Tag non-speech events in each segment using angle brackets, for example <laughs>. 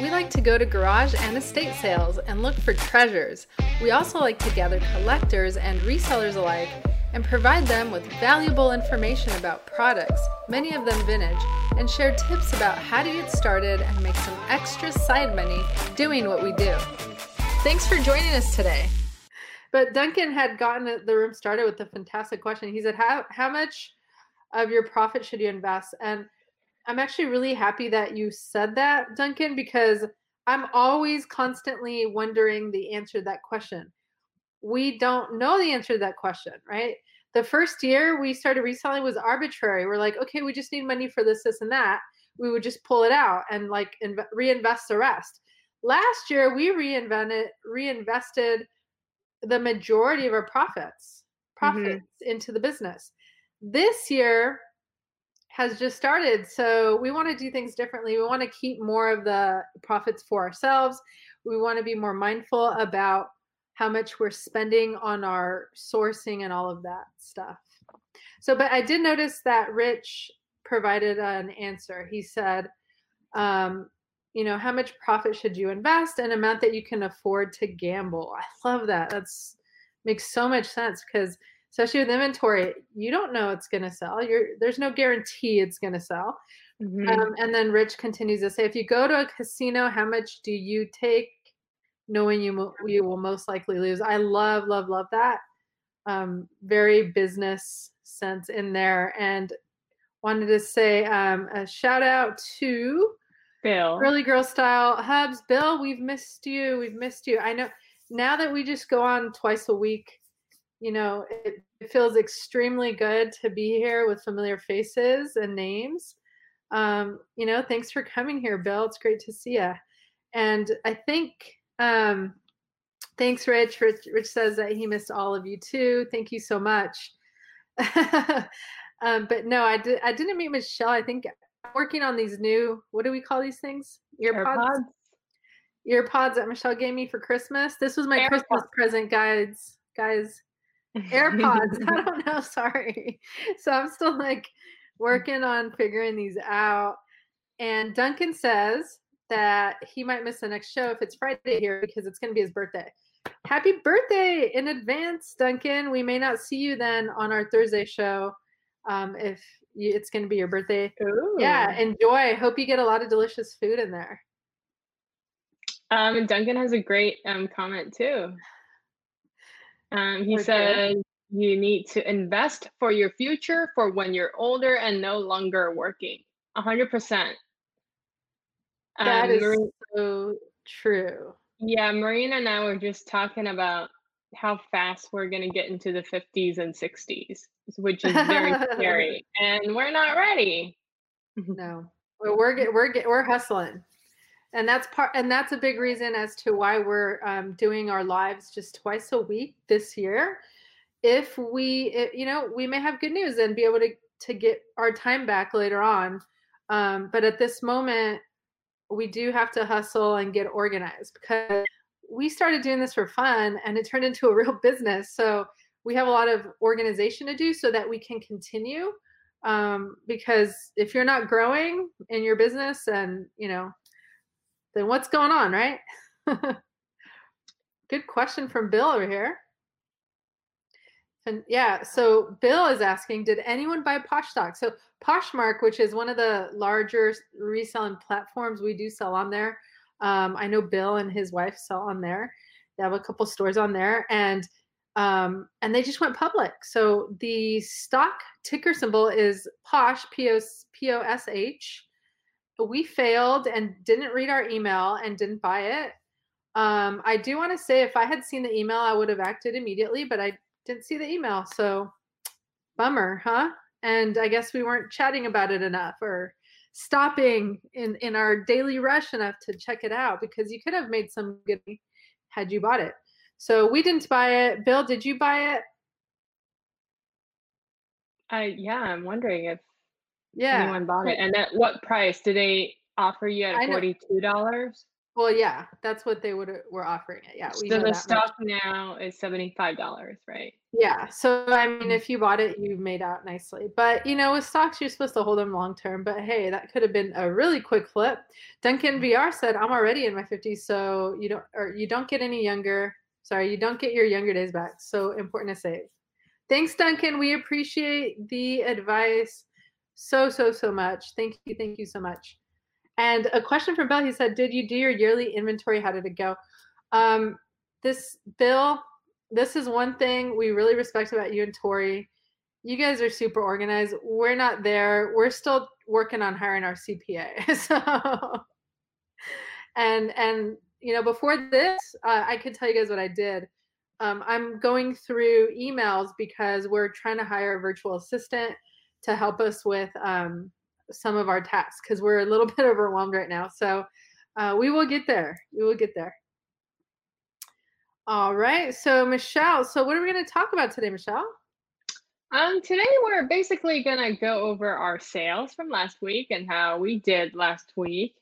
We like to go to garage and estate sales and look for treasures. We also like to gather collectors and resellers alike and provide them with valuable information about products, many of them vintage, and share tips about how to get started and make some extra side money doing what we do. Thanks for joining us today. But Duncan had gotten the room started with a fantastic question. He said, "How how much of your profit should you invest?" And I'm actually really happy that you said that, Duncan, because I'm always constantly wondering the answer to that question. We don't know the answer to that question, right? The first year we started reselling was arbitrary. We're like, okay, we just need money for this, this, and that. We would just pull it out and like inv- reinvest the rest. Last year we reinvented, reinvested the majority of our profits, Mm-hmm. profits into the business. This year has just started. So we want to do things differently. We want to keep more of the profits for ourselves. We want to be more mindful about how much we're spending on our sourcing and all of that stuff. So, but I did notice that Rich provided an answer. He said, um, you know, how much profit should you invest? An amount that you can afford to gamble. I love that. That's makes so much sense because especially with inventory, you don't know it's going to sell. You're there's no guarantee it's going to sell. Mhm. Um, and then Rich continues to say, if you go to a casino, how much do you take, knowing you mo- you will most likely lose? I love, love, love that. Um, very business sense in there, and wanted to say um, a shout out to Bill. Girly Girl Style Hubs. Bill, we've missed you. We've missed you. I know now that we just go on twice a week, you know, it, it feels extremely good to be here with familiar faces and names. Um, you know, thanks for coming here, Bill. It's great to see you. And I think, um, thanks, Rich. Rich. Rich says that he missed all of you too. Thank you so much. <laughs> um, but no, I did. I didn't meet Michelle. I think I'm working on these new. What do we call these things? AirPods. earpods that Michelle gave me for Christmas. This was my Christmas present, guys. Guys, AirPods. <laughs> I <laughs> don't know. Sorry. So I'm still like working on figuring these out. And Duncan says that he might miss the next show if it's Friday here because it's going to be his birthday. Happy birthday in advance, Duncan. We may not see you then on our Thursday show um, if you, it's going to be your birthday. Ooh. Yeah, enjoy. Hope you get a lot of delicious food in there. Um, and Duncan has a great um, comment too. Um, he Okay. says you need to invest for your future for when you're older and no longer working. Hundred percent. That Um, is so true. yeah, Marina and I were just talking about how fast we're gonna get into the 50s and 60s, which is very <laughs> scary, and we're not ready. No, <laughs> Well, we're get, we're get, we're hustling, and that's part and that's a big reason as to why we're um, doing our lives just twice a week this year. If we, i- you know, we may have good news and be able to to get our time back later on, um, but at this moment, we do have to hustle and get organized because we started doing this for fun and it turned into a <laughs> real business. So we have a lot of organization to do so that we can continue um, because if you're not growing in your business and you know then what's going on right <laughs> good question from bill over here and yeah so bill is asking did anyone buy poshstock so poshmark which is one of the larger reselling platforms we do sell on there um, i know bill and his wife sell on there they have a couple stores on there and um, and they just went public. So the stock ticker symbol is POSH, P O S P O S H. We failed and didn't read our email and didn't buy it. Um, I do want to say if I had seen the email, I would have acted immediately, but I didn't see the email. So bummer, huh? And I guess we weren't chatting about it enough or stopping in, in our daily rush enough to check it out because you could have made some good had you bought it. So we didn't buy it. Bill, did you buy it? I yeah, I'm wondering if Yeah. anyone bought it, and at what price did they offer you at forty two dollars? Well, yeah, that's what they would were offering it. Yeah, we so the stock much. now is seventy five dollars, right? Yeah. So I mean, mm. if you bought it, you made out nicely. But you know, with stocks, you're supposed to hold them long term. But hey, that could have been a really quick flip. Duncan mm. VR said, "I'm already in my 50s, so you don't or you don't get any younger. Sorry, you don't get your younger days back. So important to save." Thanks, Duncan. We appreciate the advice so so so much. Thank you, thank you so much. And a question from Bill. He said, "Did you do your yearly inventory? How did it go?" Um, this Bill, this is one thing we really respect about you and Tori. You guys are super organized. We're not there. We're still working on hiring our CPA. <laughs> so, and and you know, before this, uh, I could tell you guys what I did. Um, I'm going through emails because we're trying to hire a virtual assistant to help us with um, some of our tasks because we're a little <laughs> bit overwhelmed right now. So uh, we will get there. We will get there. All right. So Michelle, so what are we going to talk about today, Michelle? Um, today we're basically going to go over our sales from last week and how we did last week.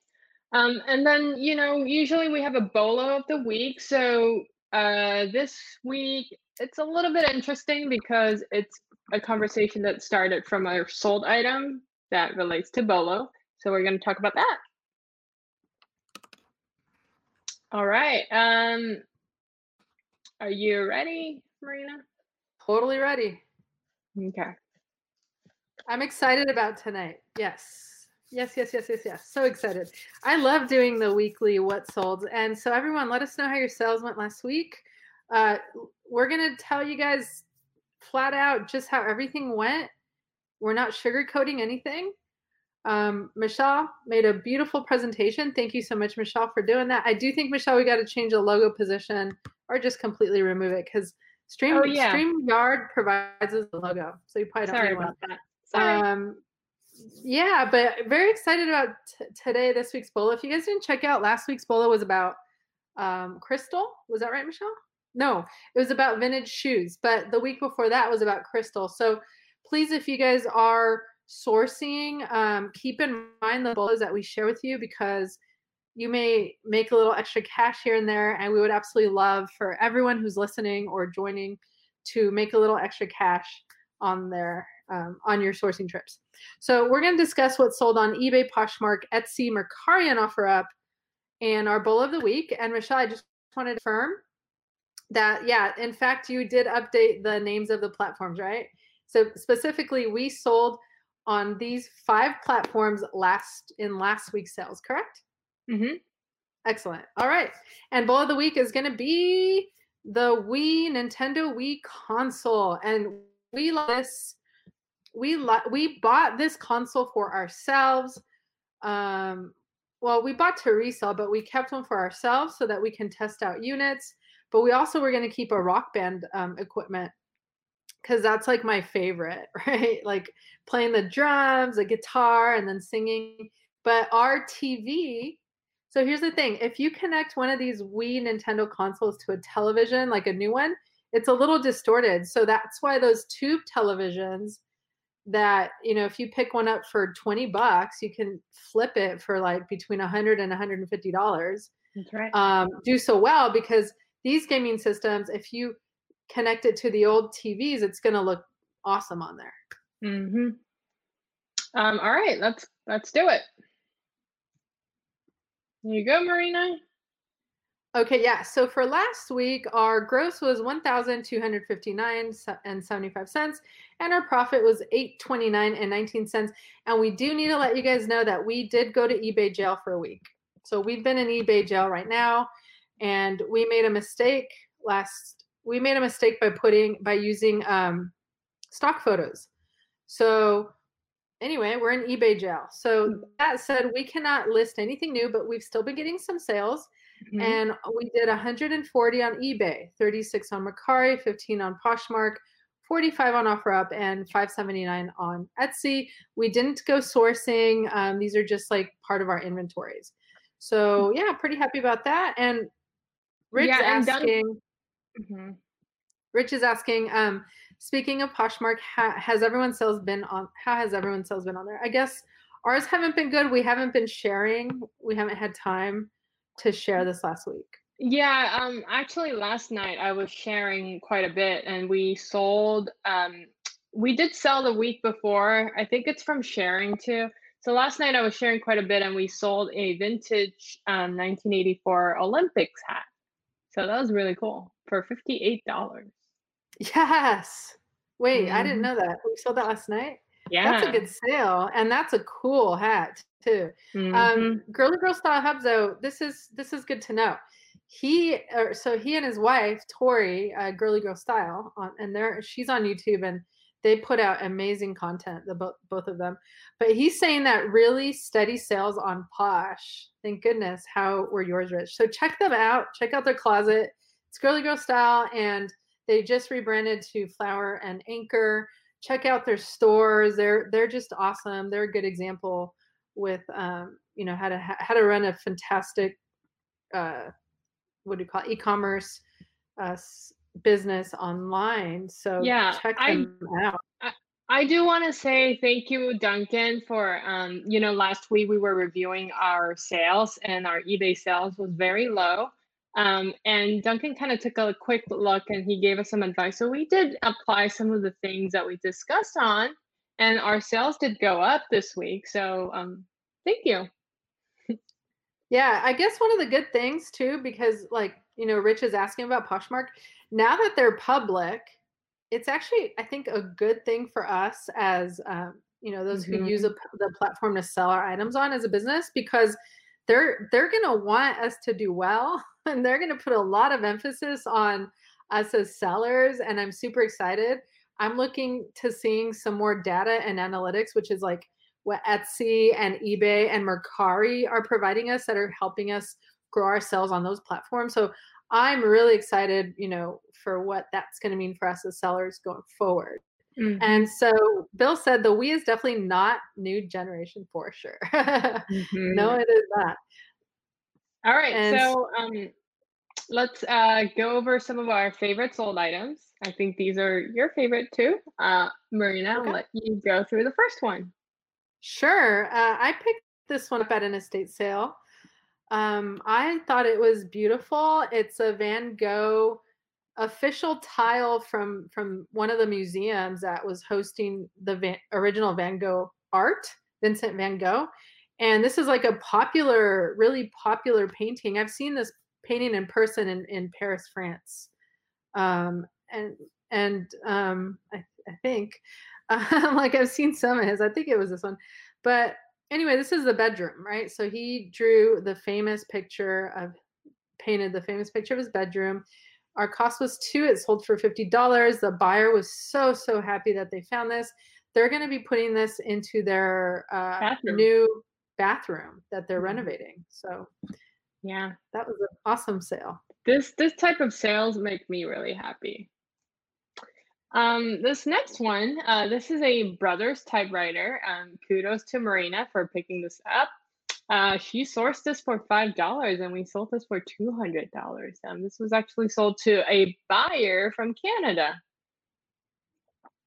Um, and then, you know, usually we have a bolo of the week. So uh, this week it's a little bit interesting because it's a conversation that started from a sold item that relates to Bolo. So we're going to talk about that. All right. Um, are you ready, Marina? Totally ready. Okay. I'm excited about tonight. Yes. Yes, yes, yes, yes, yes. So excited. I love doing the weekly what sold. And so everyone, let us know how your sales went last week. Uh, we're going to tell you guys flat out just how everything went we're not sugarcoating anything. Um, Michelle made a beautiful presentation. Thank you so much, Michelle, for doing that. I do think, Michelle, we got to change the logo position or just completely remove it because Stream oh, yeah. StreamYard provides us the logo. So you probably don't Sorry about that. Sorry. Um, yeah, but very excited about t- today, this week's Bolo. If you guys didn't check out last week's Bolo was about um, Crystal. Was that right, Michelle? No, it was about vintage shoes. But the week before that was about Crystal. So please, if you guys are sourcing, um, keep in mind the bolos that we share with you because you may make a little extra cash here and there. And we would absolutely love for everyone who's listening or joining to make a little extra cash on their um, on your sourcing trips. So we're going to discuss what's sold on eBay, Poshmark, Etsy, Mercari, and OfferUp, and our BOLO of the week. And Michelle, I just wanted to confirm that yeah, in fact, you did update the names of the platforms, right? So specifically, we sold on these five platforms last in last week's sales, correct? Mm-hmm. Excellent. All right. And BOLO of the week is going to be the Wii Nintendo Wii console, and we this. We we bought this console for ourselves. Um, well, we bought to resell, but we kept one for ourselves so that we can test out units. But we also were going to keep a rock band um, equipment because that's like my favorite, <laughs> right? Like playing the drums, the guitar, and then singing. But our TV, so here's the thing if you connect one of these Wii Nintendo consoles to a television, like a new one, it's a little distorted. So that's why those tube televisions that you know if you pick one up for 20 bucks you can flip it for like between 100 and 150 dollars that's right um, do so well because these gaming systems if you connect it to the old TVs, it's going to look awesome on there. Mm-hmm. Um, all right, let's let's do it. Here you go, Marina. Okay, yeah. So for last week, our gross was one thousand two hundred fifty nine and seventy five cents, and our profit was eight twenty nine and nineteen cents. And we do need to let you guys know that we did go to eBay jail for a week. So we've been in eBay jail right now, and we made a mistake last we made a mistake by putting by using um, stock photos. So anyway, we're in eBay jail. So hmm. that said, we cannot list anything new, but we've still been getting some sales. Mm-hmm. And we did 140 on eBay, 36 on Mercari, 15 on Poshmark, 45 on OfferUp, and 579 on Etsy. We didn't go sourcing. Um, these are just like part of our inventories. So hmm. yeah, pretty happy about that. And Rick's yeah, asking. Mm-hmm. Rich is asking, um, speaking of Poshmark, ha- has everyone's sales been on? How has everyone's sales been on there? I guess ours haven't been good. We haven't been sharing. We haven't had time to share this last week? Yeah, um, actually, last night I was sharing quite a bit, and we sold. Um, we did sell the week before. I think it's from sharing too. So last night I was sharing quite a bit, and we sold a vintage um, 1984 Olympics hat. So that was really cool for fifty-eight dollars. Yes. Wait, I didn't hmm know that. We sold that last night. Yeah. That's a good sale, and that's a cool hat too. Um, hmm Girly Girl Style Hub, though, this is this is good to know. He, uh, so he and his wife Tori, uh, Girly Girl Style, on, and they're she's on YouTube, and they put out amazing content, the both both of them. But he's saying that really steady sales on Posh. Thank goodness. How were yours, Rich? So check them out. Check out their closet. It's Girly Girl Style, and they just rebranded to Flower and Anchor. Check out their stores. They're they're just awesome. They're a good example with um, you know how to how to run a fantastic uh, what do you call it? e-commerce uh, business online. So Yeah, check I out. I, I do want to say thank you, Duncan, for um, you know, last week we were reviewing our sales and our eBay sales was very low. Um, and Duncan kind of took a quick look and he gave us some advice. So we did apply some of the things that we discussed on, and our sales did go up this week. So um, thank you. Yeah, I guess one of the good things too, because like you know, Rich is asking about Poshmark. Now that they're public, it's actually I think a good thing for us as um, you know those who use hmm a, the platform to sell our items on as a business because they're they're gonna want us to do well, <laughs> and they're gonna put a lot of emphasis on us as sellers. And I'm super excited. I'm looking to seeing some more data and analytics, which is like what Etsy and eBay and Mercari are providing us that are helping us grow our sales on those platforms. So I'm really excited, you know, for what that's going to mean for us as sellers going forward. hmm And so Bill said the Wii is definitely not new generation for sure. <laughs> no, hmm it is not. All right, And so um, let's uh, go over some of our favorite sold items. I think these are your favorite too. Uh, Marina, I'll let you go through the first one. sure. Uh, I picked this one up at an estate sale. Um, I thought it was beautiful. It's a Van Gogh official tile from from one of the museums that was hosting the Van, original Van Gogh art, Vincent Van Gogh. And this is like a popular, really popular painting. I've seen this painting in person in, in Paris, France. Um, and and um, I, I think um, <laughs> like I've seen some of his. I think it was this one, but anyway, this is the bedroom, right? So he drew the famous picture of painted the famous picture of his bedroom. Our cost was two. It sold for fifty dollars. The buyer was so so happy that they found this. They're going to be putting this into their uh, Bathroom. new bathroom that they're Mhm. renovating. So Yeah, that was an awesome sale. this this type of sales make me really happy. Um, this next one, uh, this is a Brothers typewriter. Um, kudos to Marina for picking this up. Uh, she sourced this for five dollars, and we sold this for two hundred dollars. Um, this was actually sold to a buyer from Canada.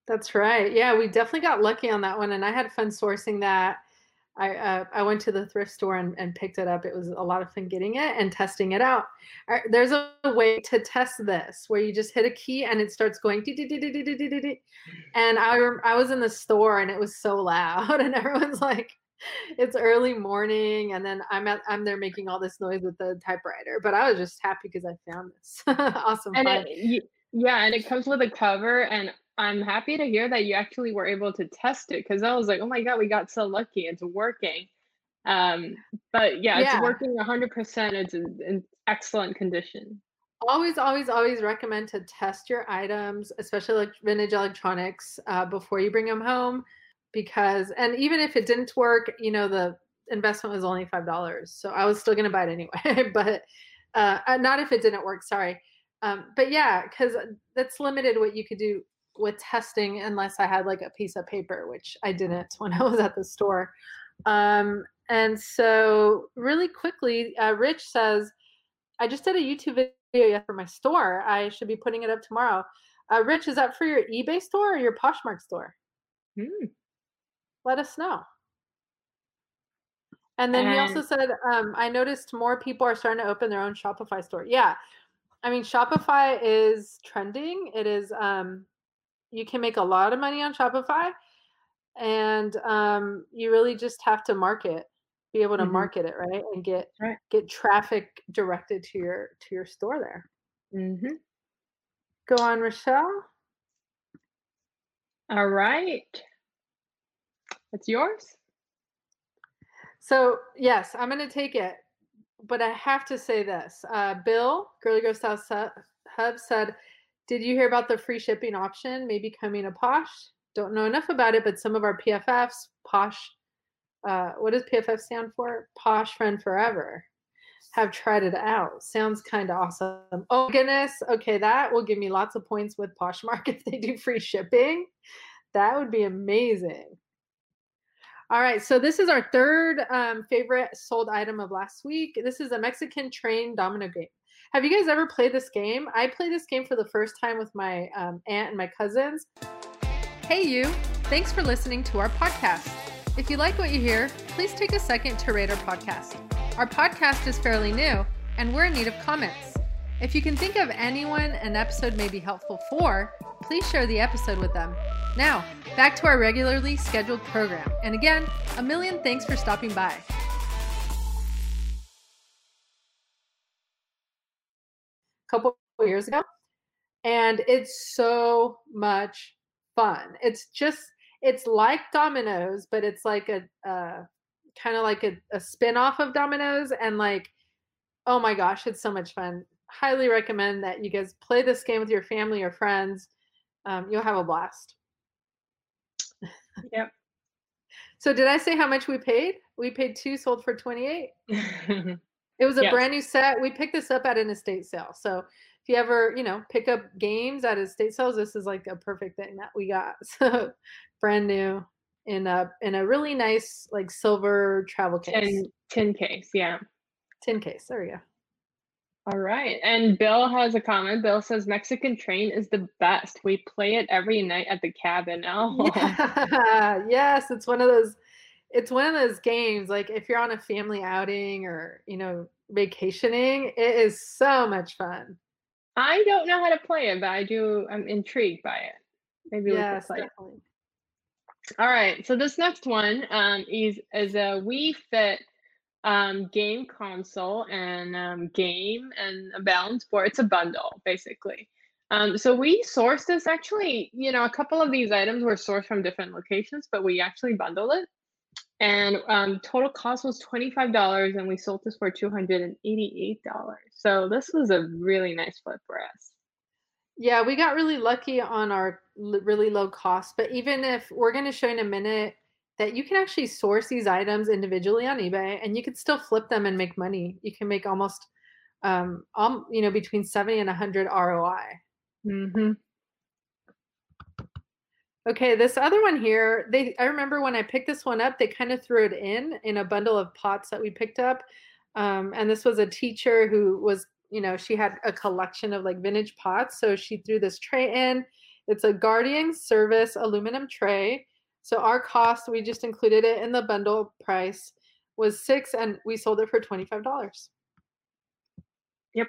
That's right. Yeah, we definitely got lucky on that one, and I had fun sourcing that. I uh, I went to the thrift store and, and picked it up. It was a lot of fun getting it and testing it out. Right, there's a way to test this where you just hit a key and it starts going. And I I was in the store and it was so loud <laughs> and everyone's like, it's early morning and then I'm at I'm there making all this noise with the typewriter. But I was just happy because I found this <laughs> awesome. And it, yeah, and it comes with a cover and I'm happy to hear that you actually were able to test it because I was like, oh my God, we got so lucky. It's working. Um, but yeah, it's working 100%. It's in, excellent condition. Always, always, always recommend to test your items, especially like vintage electronics, uh, before you bring them home, because and even if it didn't work, you know the investment was only five dollars, so I was still gonna buy it anyway. <laughs> but uh, uh, not if it didn't work. Sorry, um, but yeah, because that's limited what you could do with testing unless I had like a piece of paper, which I didn't <laughs> when I was at the store. Um, and so, really quickly, uh, Rich says. I just did a YouTube video yet for my store. I should be putting it up tomorrow. Uh, Rich, is that for your eBay store or your Poshmark store? Hmm. Let us know. And then he also said, um, I noticed more people are starting to open their own Shopify store. Yeah. I mean, Shopify is trending. It is, um, you can make a lot of money on Shopify and um, you really just have to market, be able to mhm, market it, right? And get right. get traffic directed to your to your store there. Mhm. Go on, Rochelle. All right. It's yours? So yes, I'm gonna take it, but I have to say this. Uh, Bill, Girly Girl Style Hub said, "Did you hear about the free shipping option? Maybe coming to Posh. Don't know enough about it, but some of our PFFs, Posh, uh, what does PFF stand for? Posh Friend Forever, have tried it out. Sounds kind of awesome. Oh goodness. Okay, that will give me lots of points with Poshmark <laughs> if they do free shipping. That would be amazing." All right, so this is our third um, favorite sold item of last week. This is a Mexican train domino game. Have you guys ever played this game? I played this game for the first time with my um, aunt and my cousins. Hey, you! Thanks for listening to our podcast. If you like what you hear, please take a second to rate our podcast. Our podcast is fairly new, and we're in need of comments. If you can think of anyone an episode may be helpful for, please share the episode with them. Now, back to our regularly scheduled program. And again, a million thanks for stopping by. Years ago, and it's so much fun. It's just it's like dominoes, but it's like a uh, kind of like a, a spin-off of dominoes and like oh my gosh, it's so much fun. Highly recommend that you guys play this game with your family or friends. Um, you'll have a blast. Yep. So did I say how much we paid? We paid two, sold for 28. <laughs> It was a Yes. brand new set. We picked this up at an estate sale. So if you ever, you know, pick up games at estate sales, this is like a perfect thing that we got. <laughs> So brand new in a in a really nice like silver travel case. Tin tin case, yeah. Tin case. There we go. All right. And Bill has a comment. Bill says Mexican train is the best. We play it every night at the cabin. <laughs> Oh. Yeah. yes, it's one of those it's one of those games like if you're on a family outing or, you know, vacationing, it is so much fun. I don't know how to play it, but I do I'm intrigued by it. Maybe we could Yes, play it. All right. So this next one um, is is a Wii Fit um, game console and um, game and a balance board. It's a bundle, basically. Um, so we sourced this actually, you know, a couple of these items were sourced from different locations, but we actually bundled it. And um, total cost was $25 and we sold this for $288. So this was a really nice flip for us. Yeah, we got really lucky on our l- really low cost, but even if we're going to show in a minute that you can actually source these items individually on eBay and you can still flip them and make money. You can make almost um, um you know between 70 and 100 ROI. hmm Okay, this other one here, they I remember when I picked this one up, they kind of threw it in in a bundle of pots that we picked up. Um, and this was a teacher who was, you know, she had a collection of like vintage pots, so she threw this tray in. It's a Guardian Service aluminum tray. So our cost, we just included it in the bundle price was 6 and we sold it for $25. Yep.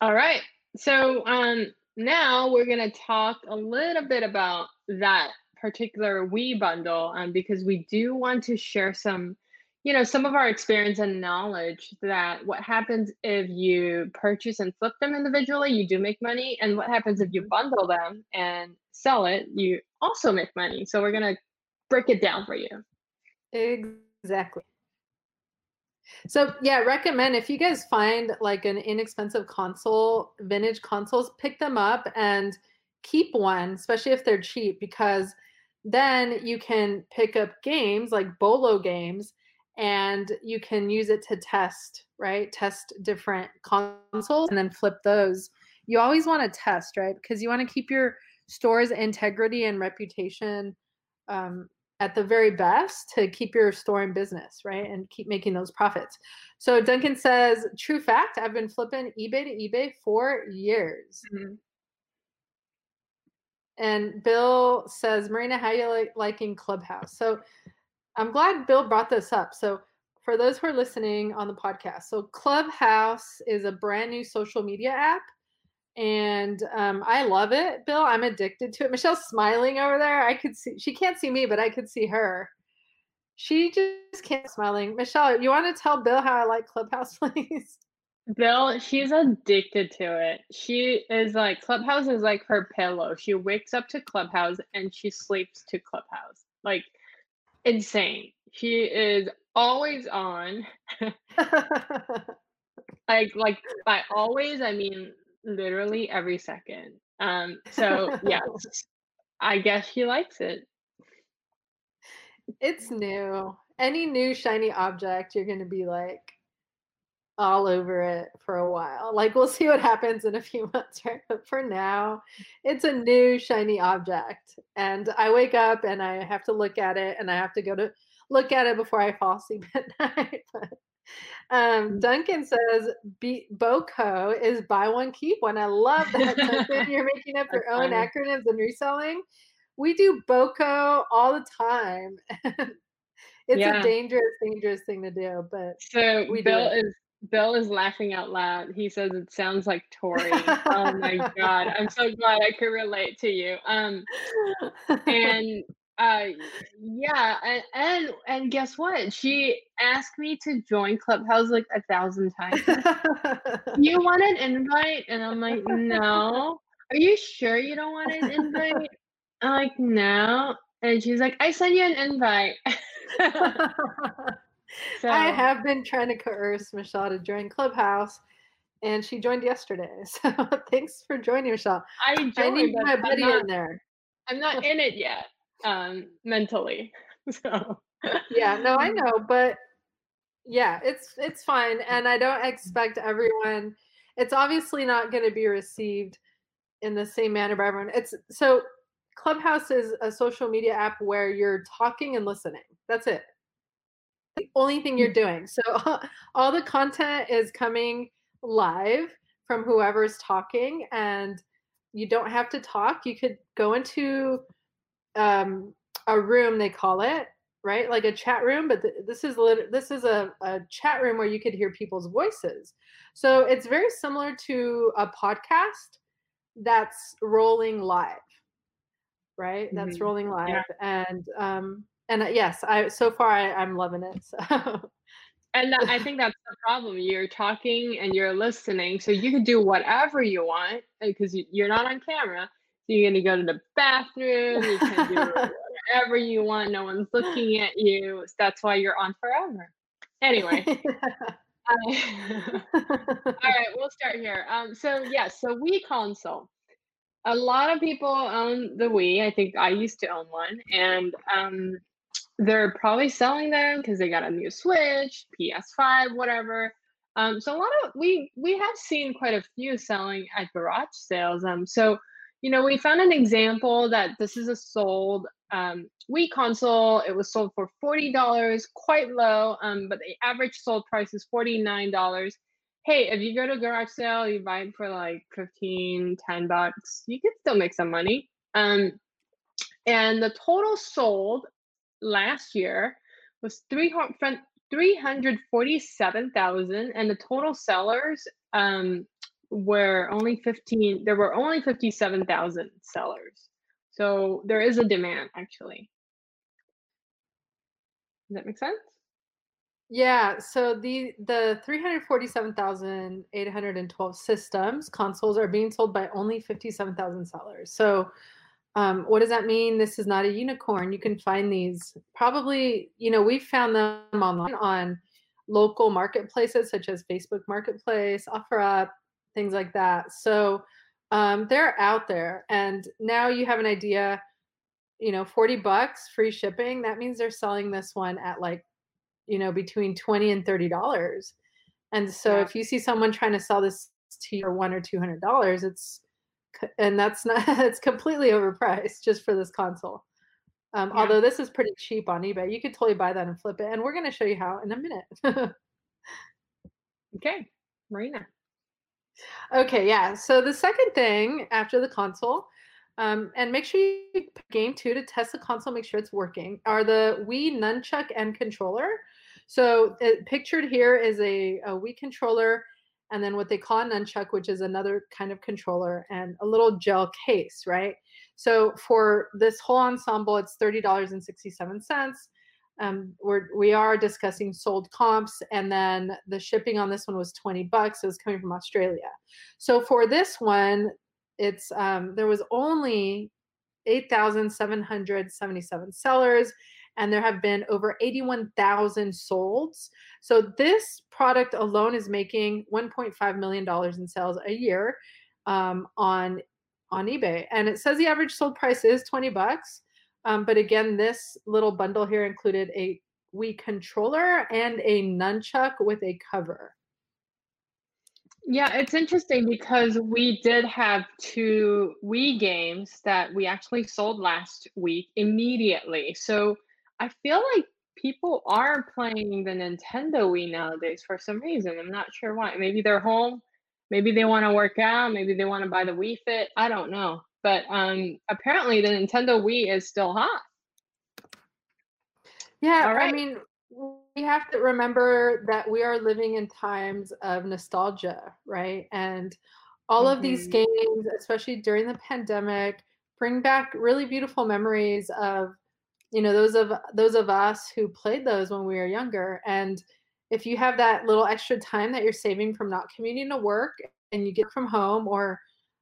All right. So um, now we're going to talk a little bit about that particular Wii bundle um, because we do want to share some, you know, some of our experience and knowledge that what happens if you purchase and flip them individually, you do make money. And what happens if you Mhm. bundle them and sell it, you also make money. So we're going to break it down for you. Exactly. So yeah, recommend if you guys find like an inexpensive console, vintage consoles, pick them up and keep one, especially if they're cheap, because then you can pick up games like Bolo games and you can use it to test, right? Test different consoles and then flip those. You always want to test, right? Because you want to keep your store's integrity and reputation um, at the very best to keep your store in business, right? And keep making those profits. So Duncan says, true fact, I've been flipping eBay to eBay for years. Mhm. And Bill says, Marina, how you like liking Clubhouse? So I'm glad Bill brought this up. So, for those who are listening on the podcast, so Clubhouse is a brand new social media app, and um, I love it. Bill, I'm addicted to it. Michelle's smiling over there. I could see she can't see me, but I could see her. She just can't smiling. Michelle, you want to tell Bill how I like Clubhouse, <laughs> please? Bill, she's addicted to it. She is like Clubhouse is like her pillow. She wakes up to Clubhouse and she sleeps to Clubhouse. Like insane. She is always on. <laughs> like like by always I mean literally every second. Um so yes. <laughs> I guess she likes it. It's new. Any new shiny object, you're going to be like all over it for a while. Like we'll see what happens in a few <laughs> months, right? But for now, it's a new shiny object. And I wake up and I have to look at it and I have to go to look at it before I fall asleep <laughs> at night. Um, mm. Duncan says B- BOKO is buy one keep one. I love that. Duncan. <laughs> You're making up your own funny. acronyms and reselling. We do BOKO all the time. <laughs> it's yeah. a dangerous, dangerous thing to do, but so we Bill is Bill is laughing out loud. He says it sounds like Tori. oh my <laughs> god, I'm so glad I could relate to you. Um, and uh, yeah, and, and and guess what? She asked me to join Clubhouse like a thousand times. <laughs> you want an invite? And I'm like, no. Are you sure you don't want an invite? I'm like, no. And she's like, I sent you an invite. <laughs> so I have been trying to coerce Michelle to join Clubhouse, and she joined yesterday. <laughs> So thanks for joining, Michelle. I joined. I need my buddy not, in there. I'm not in it yet, um, mentally. <laughs> So yeah, no, I <laughs> know, but yeah, it's it's fine, and I don't expect everyone. It's obviously not going to be received in the same manner by everyone. It's so Clubhouse is a social media app where you're talking and listening. That's it. The only thing you're doing. So <laughs> all the content is coming live from whoever's talking, and you don't have to talk. You could go into um, a room, they call it, right? Like a chat room, but th- this is lit- this is a, a chat room where you could hear people's voices. So it's very similar to a podcast that's rolling live right? Mm-hmm. That's rolling live, yeah. and um, and uh, yes, I so far I, I'm loving it. So. And that, I <laughs> think that's the problem. You're talking and you're listening, so you can do whatever you want because you're not on camera. So you're gonna go to the bathroom. You can do <laughs> whatever you want. No one's looking at you. That's why you're on forever. Anyway. Uh, <laughs> <laughs> all right, we'll start here. Um, so yes, yeah, so Wii console a lot of people own the Wii. I think I used to own one, and um, they're probably selling them because they got a new Switch, PS5, whatever. Um, so a lot of we we have seen quite a few selling at garage sales. Um, so you know we found an example that this is a sold um, Wii console. It was sold for forty dollars, quite low. Um, but the average sold price is forty nine dollars hey, if you go to garage sale, you buy it for like 15, 10 bucks, you can still make some money. Um, and the total sold last year was 347,000 and the total sellers um, were only 15, there were only 57,000 sellers. So there is a demand actually. Does that make sense? Yeah, so the the 347,812 systems consoles are being sold by only 57,000 sellers. So um, what does that mean? This is not a unicorn. You can find these probably, you know, we found them online on local marketplaces such as Facebook Marketplace, OfferUp, things like that. So um, they're out there, and now you have an idea. You know, 40 bucks free shipping. That means they're selling this one at like you know between 20 and 30 dollars and so yeah. if you see someone trying to sell this to you for one or two hundred dollars it's and that's <laughs> not it's completely overpriced just for this console um, yeah. although this is pretty cheap on ebay you could totally buy that and flip it and we're going to show you how in a minute <laughs> okay marina Okay, yeah. So the second thing after the console, um, and make sure you game two to test the console, make sure it's working, are the Wii Nunchuck and controller. So it, pictured here is a, a Wii controller and then what they call a nunchuck, which is another kind of controller and a little gel case, right? So for this whole ensemble, it's $30.67. Um, we're we are discussing sold comps, and then the shipping on this one was twenty bucks. So it's coming from Australia. So for this one, it's um, there was only eight thousand seven hundred seventy-seven sellers and there have been over 81,000 solds. So this product alone is making 1.5 million dollars in sales a year um, on on eBay, and it says the average sold price is 20 bucks. Um, but again, this little bundle here included a Wii controller and a nunchuck with a cover. Yeah, it's interesting because we did have two Wii games that we actually sold last week immediately. So I feel like people are playing the Nintendo Wii nowadays for some reason. I'm not sure why. Maybe they're home. Maybe they want to work out. Maybe they want to buy the Wii Fit. I don't know. But um, apparently, the Nintendo Wii is still hot. Yeah, I mean, we have to remember that we are living in times of nostalgia, right? And all mm-hmm. of these mm-hmm. games, especially during the pandemic, bring back really beautiful memories of you know those of those of us who played those when we were younger and if you have that little extra time that you're saving from not commuting to work and you get from home or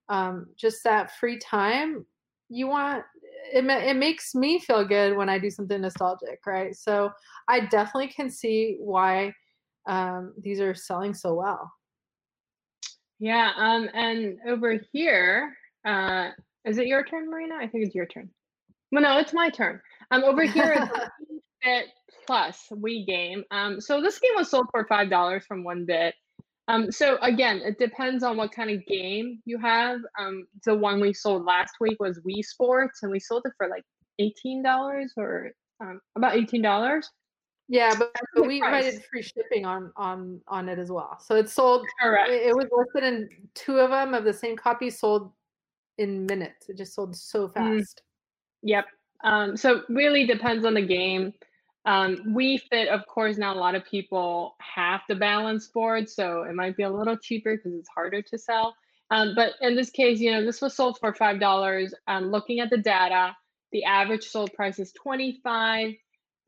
um, just that free time you want it, it makes me feel good when i do something nostalgic right? So i definitely can see why um, these are selling so well. Yeah um, and over here uh, is it your turn marina? I think it's your turn. Well no it's my turn. Um, over here is <laughs> Fit Plus Wii game. Um, so this game was sold for five dollars from one bit. Um, so again, it depends on what kind of game you have. Um, the one we sold last week was Wii Sports, and we sold it for like eighteen dollars or um, about eighteen dollars. Yeah, but, but we provided free shipping on on on it as well. So it sold. Correct. It, it was listed in two of them of the same copy sold in minutes. It just sold so mm. fast. Mm. Yep. Um, so really depends on the game. Um, Wii Fit, of course, now a lot of people have the balance board, so it might be a little cheaper because it's harder to sell. Um, but in this case, you know, this was sold for five dollars. Um, looking at the data, the average sold price is twenty five.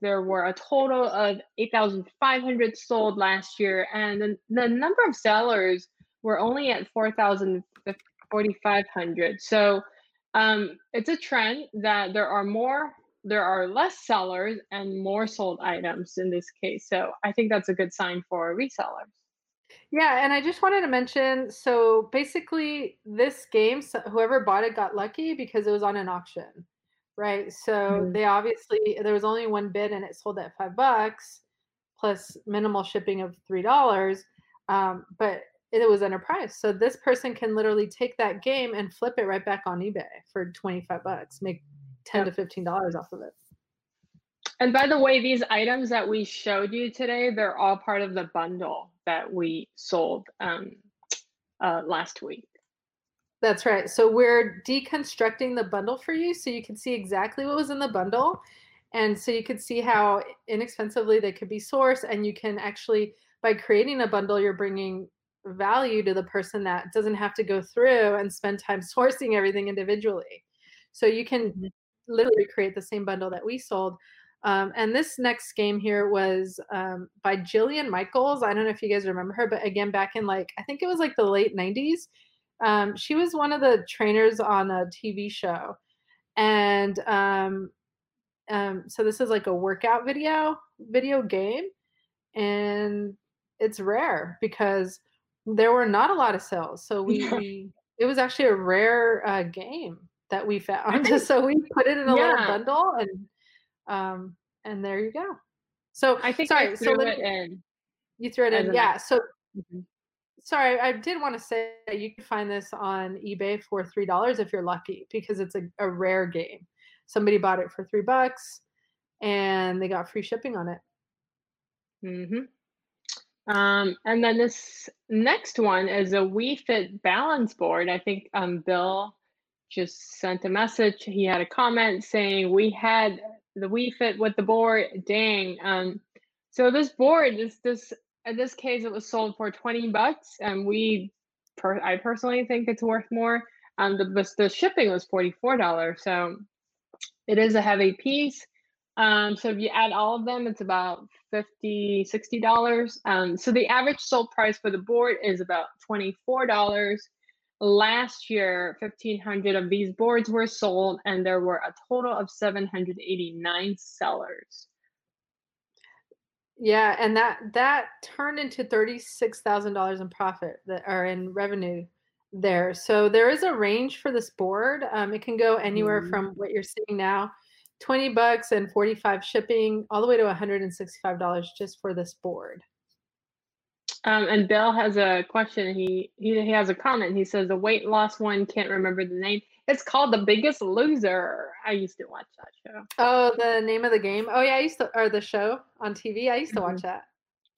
There were a total of eight thousand five hundred sold last year, and the, the number of sellers were only at four thousand forty five hundred. So um, it's a trend that there are more, there are less sellers and more sold items in this case. So I think that's a good sign for resellers. Yeah, and I just wanted to mention so basically, this game, so whoever bought it got lucky because it was on an auction, right? So mm-hmm. they obviously, there was only one bid and it sold at five bucks plus minimal shipping of $3. Um, but it was enterprise. So this person can literally take that game and flip it right back on eBay for 25 bucks, make 10 yep. to $15 off of it. And by the way, these items that we showed you today, they're all part of the bundle that we sold um, uh, last week. That's right. So we're deconstructing the bundle for you so you can see exactly what was in the bundle. And so you can see how inexpensively they could be sourced. And you can actually, by creating a bundle, you're bringing value to the person that doesn't have to go through and spend time sourcing everything individually. So you can mm-hmm. Literally create the same bundle that we sold. Um, and this next game here was um, by Jillian Michaels. I don't know if you guys remember her, but again, back in like, I think it was like the late 90s. Um, she was one of the trainers on a TV show. And um, um, so this is like a workout video, video game. And it's rare because there were not a lot of sales. So we, <laughs> we it was actually a rare uh, game that we found. <laughs> so we put it in a yeah. little bundle and um and there you go. So I think sorry, I threw so it in. You threw it in, yeah. So mm-hmm. sorry, I did want to say that you can find this on eBay for three dollars if you're lucky because it's a, a rare game. Somebody bought it for three bucks and they got free shipping on it. Mm-hmm. Um, and then this next one is a Wii Fit balance board. I think um, Bill just sent a message. He had a comment saying we had the Wii Fit with the board. Dang. Um, so this board, this this in this case, it was sold for twenty bucks, and we, per, I personally think it's worth more. Um, the the shipping was forty four dollars, so it is a heavy piece. Um, so if you add all of them, it's about 50 $60. Um, so the average sold price for the board is about $24. Last year, 1,500 of these boards were sold, and there were a total of 789 sellers. Yeah, and that that turned into thirty-six thousand dollars in profit that are in revenue there. So there is a range for this board. Um, it can go anywhere mm-hmm. from what you're seeing now 20 bucks and 45 shipping all the way to $165 just for this board. Um, and Bill has a question. He, he he has a comment. He says the weight loss one can't remember the name. It's called The Biggest Loser. I used to watch that show. Oh, the name of the game. Oh yeah, I used to or the show on TV. I used to mm-hmm. watch that.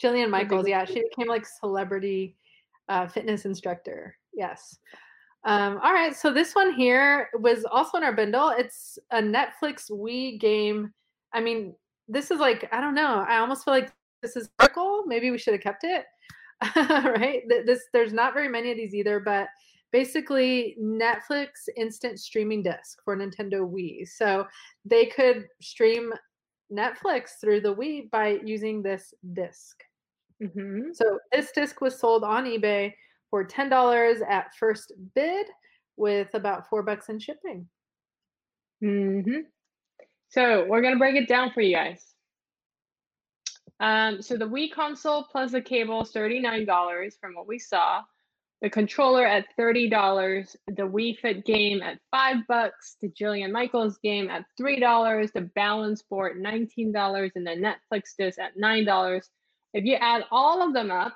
Jillian Michaels. Yeah, she became like celebrity uh, fitness instructor. Yes. Um, all right, so this one here was also in our bundle. It's a Netflix Wii game. I mean, this is like I don't know. I almost feel like this is Oracle. Maybe we should have kept it. <laughs> right? This there's not very many of these either, but basically Netflix instant streaming disc for Nintendo Wii. So they could stream Netflix through the Wii by using this disc. Mm-hmm. So this disc was sold on eBay for $10 at first bid with about four bucks in shipping. Mm-hmm. So we're going to break it down for you guys. Um, so the Wii console plus the cable is $39 from what we saw. The controller at $30, the Wii Fit game at five bucks, the Jillian Michaels game at $3, the Balance Board $19, and the Netflix disc at $9. If you add all of them up,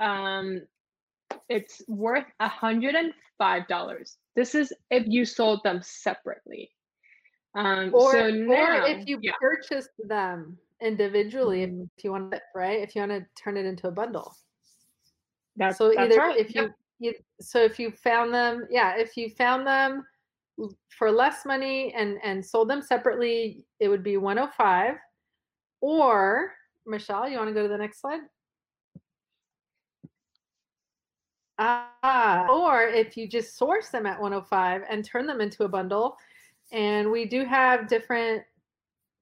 um, it's worth a hundred and five dollars. This is if you sold them separately. Um, or, so now, or if you yeah. purchased them individually, mm-hmm. if you want to, right? If you want to turn it into a bundle. That's so that's either right. if you, you so if you found them, yeah, if you found them for less money and and sold them separately, it would be 105. Or Michelle, you want to go to the next slide? Ah, or if you just source them at 105 and turn them into a bundle. And we do have different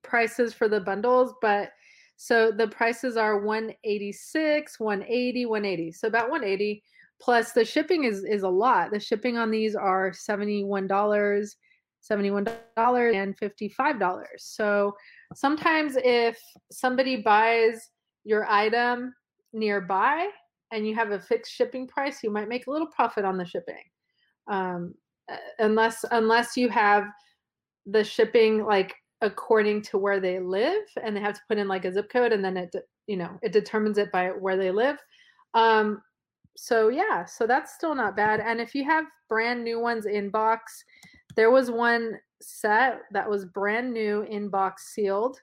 prices for the bundles, but so the prices are 186, 180, 180. So about 180 plus the shipping is is a lot. The shipping on these are $71, $71 and $55. So sometimes if somebody buys your item nearby and you have a fixed shipping price, you might make a little profit on the shipping. Um, unless unless you have the shipping like according to where they live and they have to put in like a zip code and then it you know it determines it by where they live um so yeah so that's still not bad and if you have brand new ones in box there was one set that was brand new in box sealed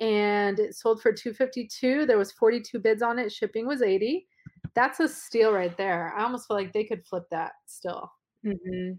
and it sold for 252 there was 42 bids on it shipping was 80 that's a steal right there. I almost feel like they could flip that still. Mm-hmm.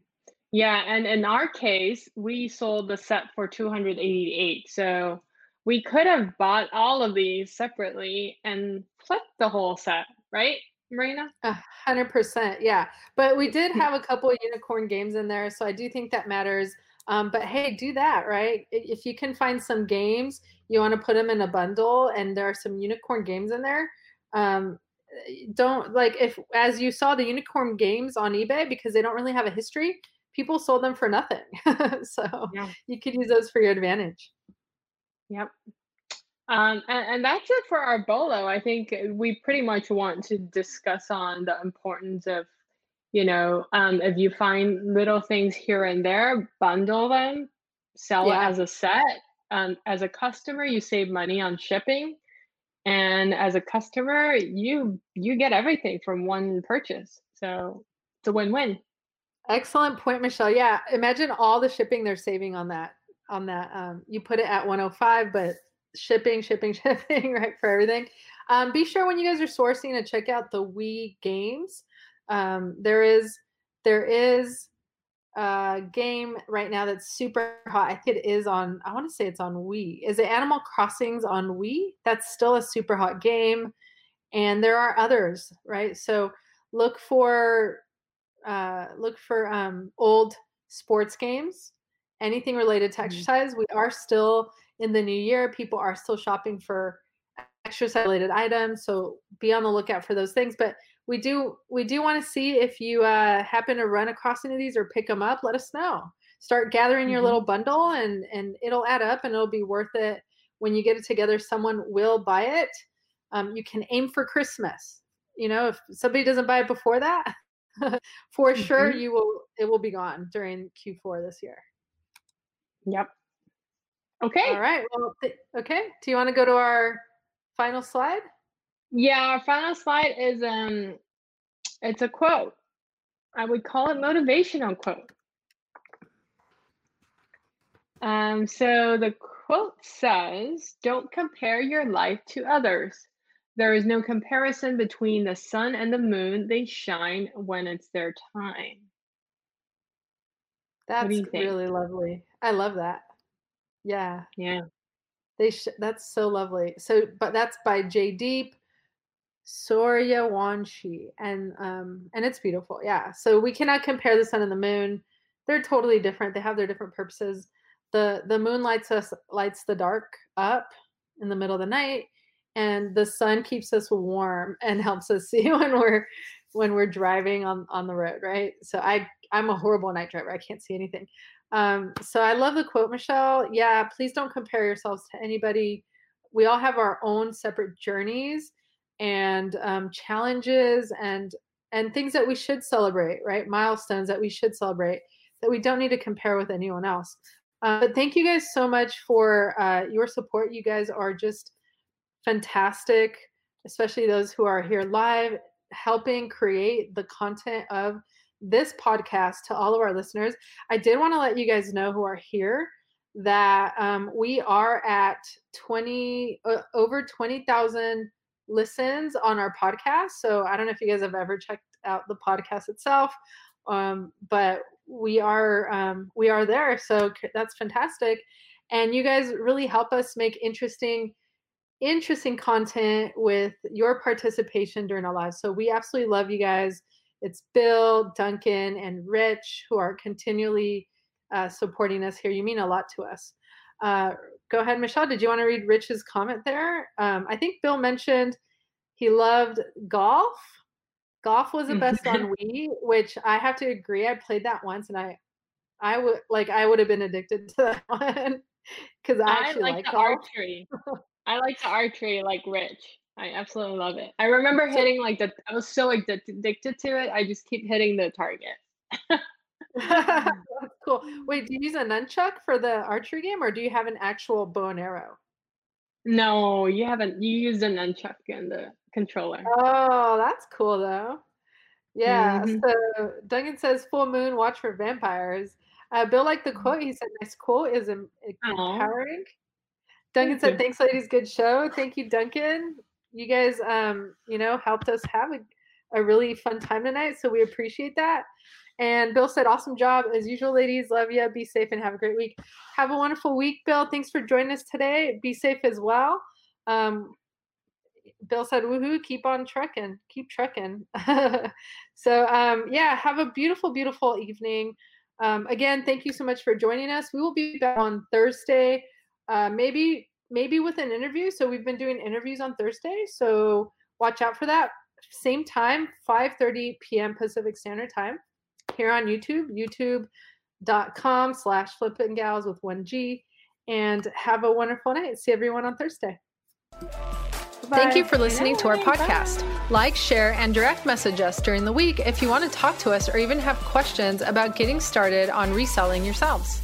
Yeah, and in our case, we sold the set for 288. So we could have bought all of these separately and flipped the whole set, right, Marina? A hundred percent, yeah. But we did have a couple of unicorn games in there, so I do think that matters. Um, but hey, do that, right? If you can find some games, you want to put them in a bundle, and there are some unicorn games in there. Um, don't like if as you saw the unicorn games on eBay because they don't really have a history, people sold them for nothing. <laughs> so yeah. you could use those for your advantage. Yep. Um, and, and, that's it for our bolo. I think we pretty much want to discuss on the importance of, you know, um, if you find little things here and there, bundle them, sell yeah. it as a set. Um, as a customer, you save money on shipping and as a customer you you get everything from one purchase so it's a win-win excellent point michelle yeah imagine all the shipping they're saving on that on that um, you put it at 105 but shipping shipping <laughs> shipping right for everything um, be sure when you guys are sourcing to check out the Wii games um, there is there is a game right now that's super hot. I think it is on. I want to say it's on Wii. Is it Animal Crossings on Wii? That's still a super hot game, and there are others, right? So look for uh, look for um, old sports games, anything related to mm-hmm. exercise. We are still in the new year. People are still shopping for exercise related items, so be on the lookout for those things. But we do we do want to see if you uh, happen to run across any of these or pick them up. Let us know. Start gathering your mm-hmm. little bundle, and and it'll add up, and it'll be worth it when you get it together. Someone will buy it. Um, you can aim for Christmas. You know, if somebody doesn't buy it before that, <laughs> for mm-hmm. sure you will. It will be gone during Q4 this year. Yep. Okay. All right. Well, th- okay. Do you want to go to our final slide? Yeah, our final slide is um it's a quote. I would call it motivational quote. Um, so the quote says, Don't compare your life to others. There is no comparison between the sun and the moon. They shine when it's their time. That's really lovely. I love that. Yeah. Yeah. They sh- that's so lovely. So, but that's by Jaideep Sooryawanshi, and um, and it's beautiful. Yeah. So we cannot compare the sun and the moon. They're totally different. They have their different purposes. the The moon lights us lights the dark up in the middle of the night, and the sun keeps us warm and helps us <laughs> see when we're when we're driving on on the road. Right. So I I'm a horrible night driver. I can't see anything. Um, so I love the quote, Michelle. Yeah, please don't compare yourselves to anybody. We all have our own separate journeys and um, challenges and and things that we should celebrate right milestones that we should celebrate that we don't need to compare with anyone else uh, but thank you guys so much for uh, your support you guys are just fantastic especially those who are here live helping create the content of this podcast to all of our listeners i did want to let you guys know who are here that um, we are at 20 uh, over 20000 listens on our podcast. So I don't know if you guys have ever checked out the podcast itself, um, but we are um, we are there. So that's fantastic, and you guys really help us make interesting interesting content with your participation during our lives. So we absolutely love you guys. It's Bill, Duncan, and Rich who are continually uh, supporting us here. You mean a lot to us. Uh, go ahead, Michelle. Did you want to read Rich's comment there? Um, I think Bill mentioned he loved golf. Golf was the best on Wii, which I have to agree. I played that once, and I, I would like I would have been addicted to that <laughs> one because I actually I like, like archery. <laughs> I like the archery like Rich. I absolutely love it. I remember hitting like the. I was so addicted to it. I just keep hitting the target. <laughs> <laughs> Cool. Wait, do you use a nunchuck for the archery game, or do you have an actual bow and arrow? No, you haven't. You used a nunchuck in the controller. Oh, that's cool though. Yeah. Mm-hmm. So Duncan says, "Full moon, watch for vampires." Uh, Bill liked the mm. quote. He said, "Nice quote is empowering." Duncan said, "Thanks, ladies. Good show. Thank you, Duncan. You guys, um, you know, helped us have a, a really fun time tonight. So we appreciate that." And Bill said, awesome job. As usual, ladies, love you. Be safe and have a great week. Have a wonderful week, Bill. Thanks for joining us today. Be safe as well. Um, Bill said, woohoo, keep on trucking, keep trucking. <laughs> so, um, yeah, have a beautiful, beautiful evening. Um, again, thank you so much for joining us. We will be back on Thursday, uh, maybe maybe with an interview. So we've been doing interviews on Thursday. So watch out for that. Same time, 5:30 p.m. Pacific Standard Time here on YouTube, youtube.com slash flippin' gals with one G. And have a wonderful night. See everyone on Thursday. Bye. Thank you for listening to our podcast. Bye. Like, share, and direct message us during the week if you want to talk to us or even have questions about getting started on reselling yourselves.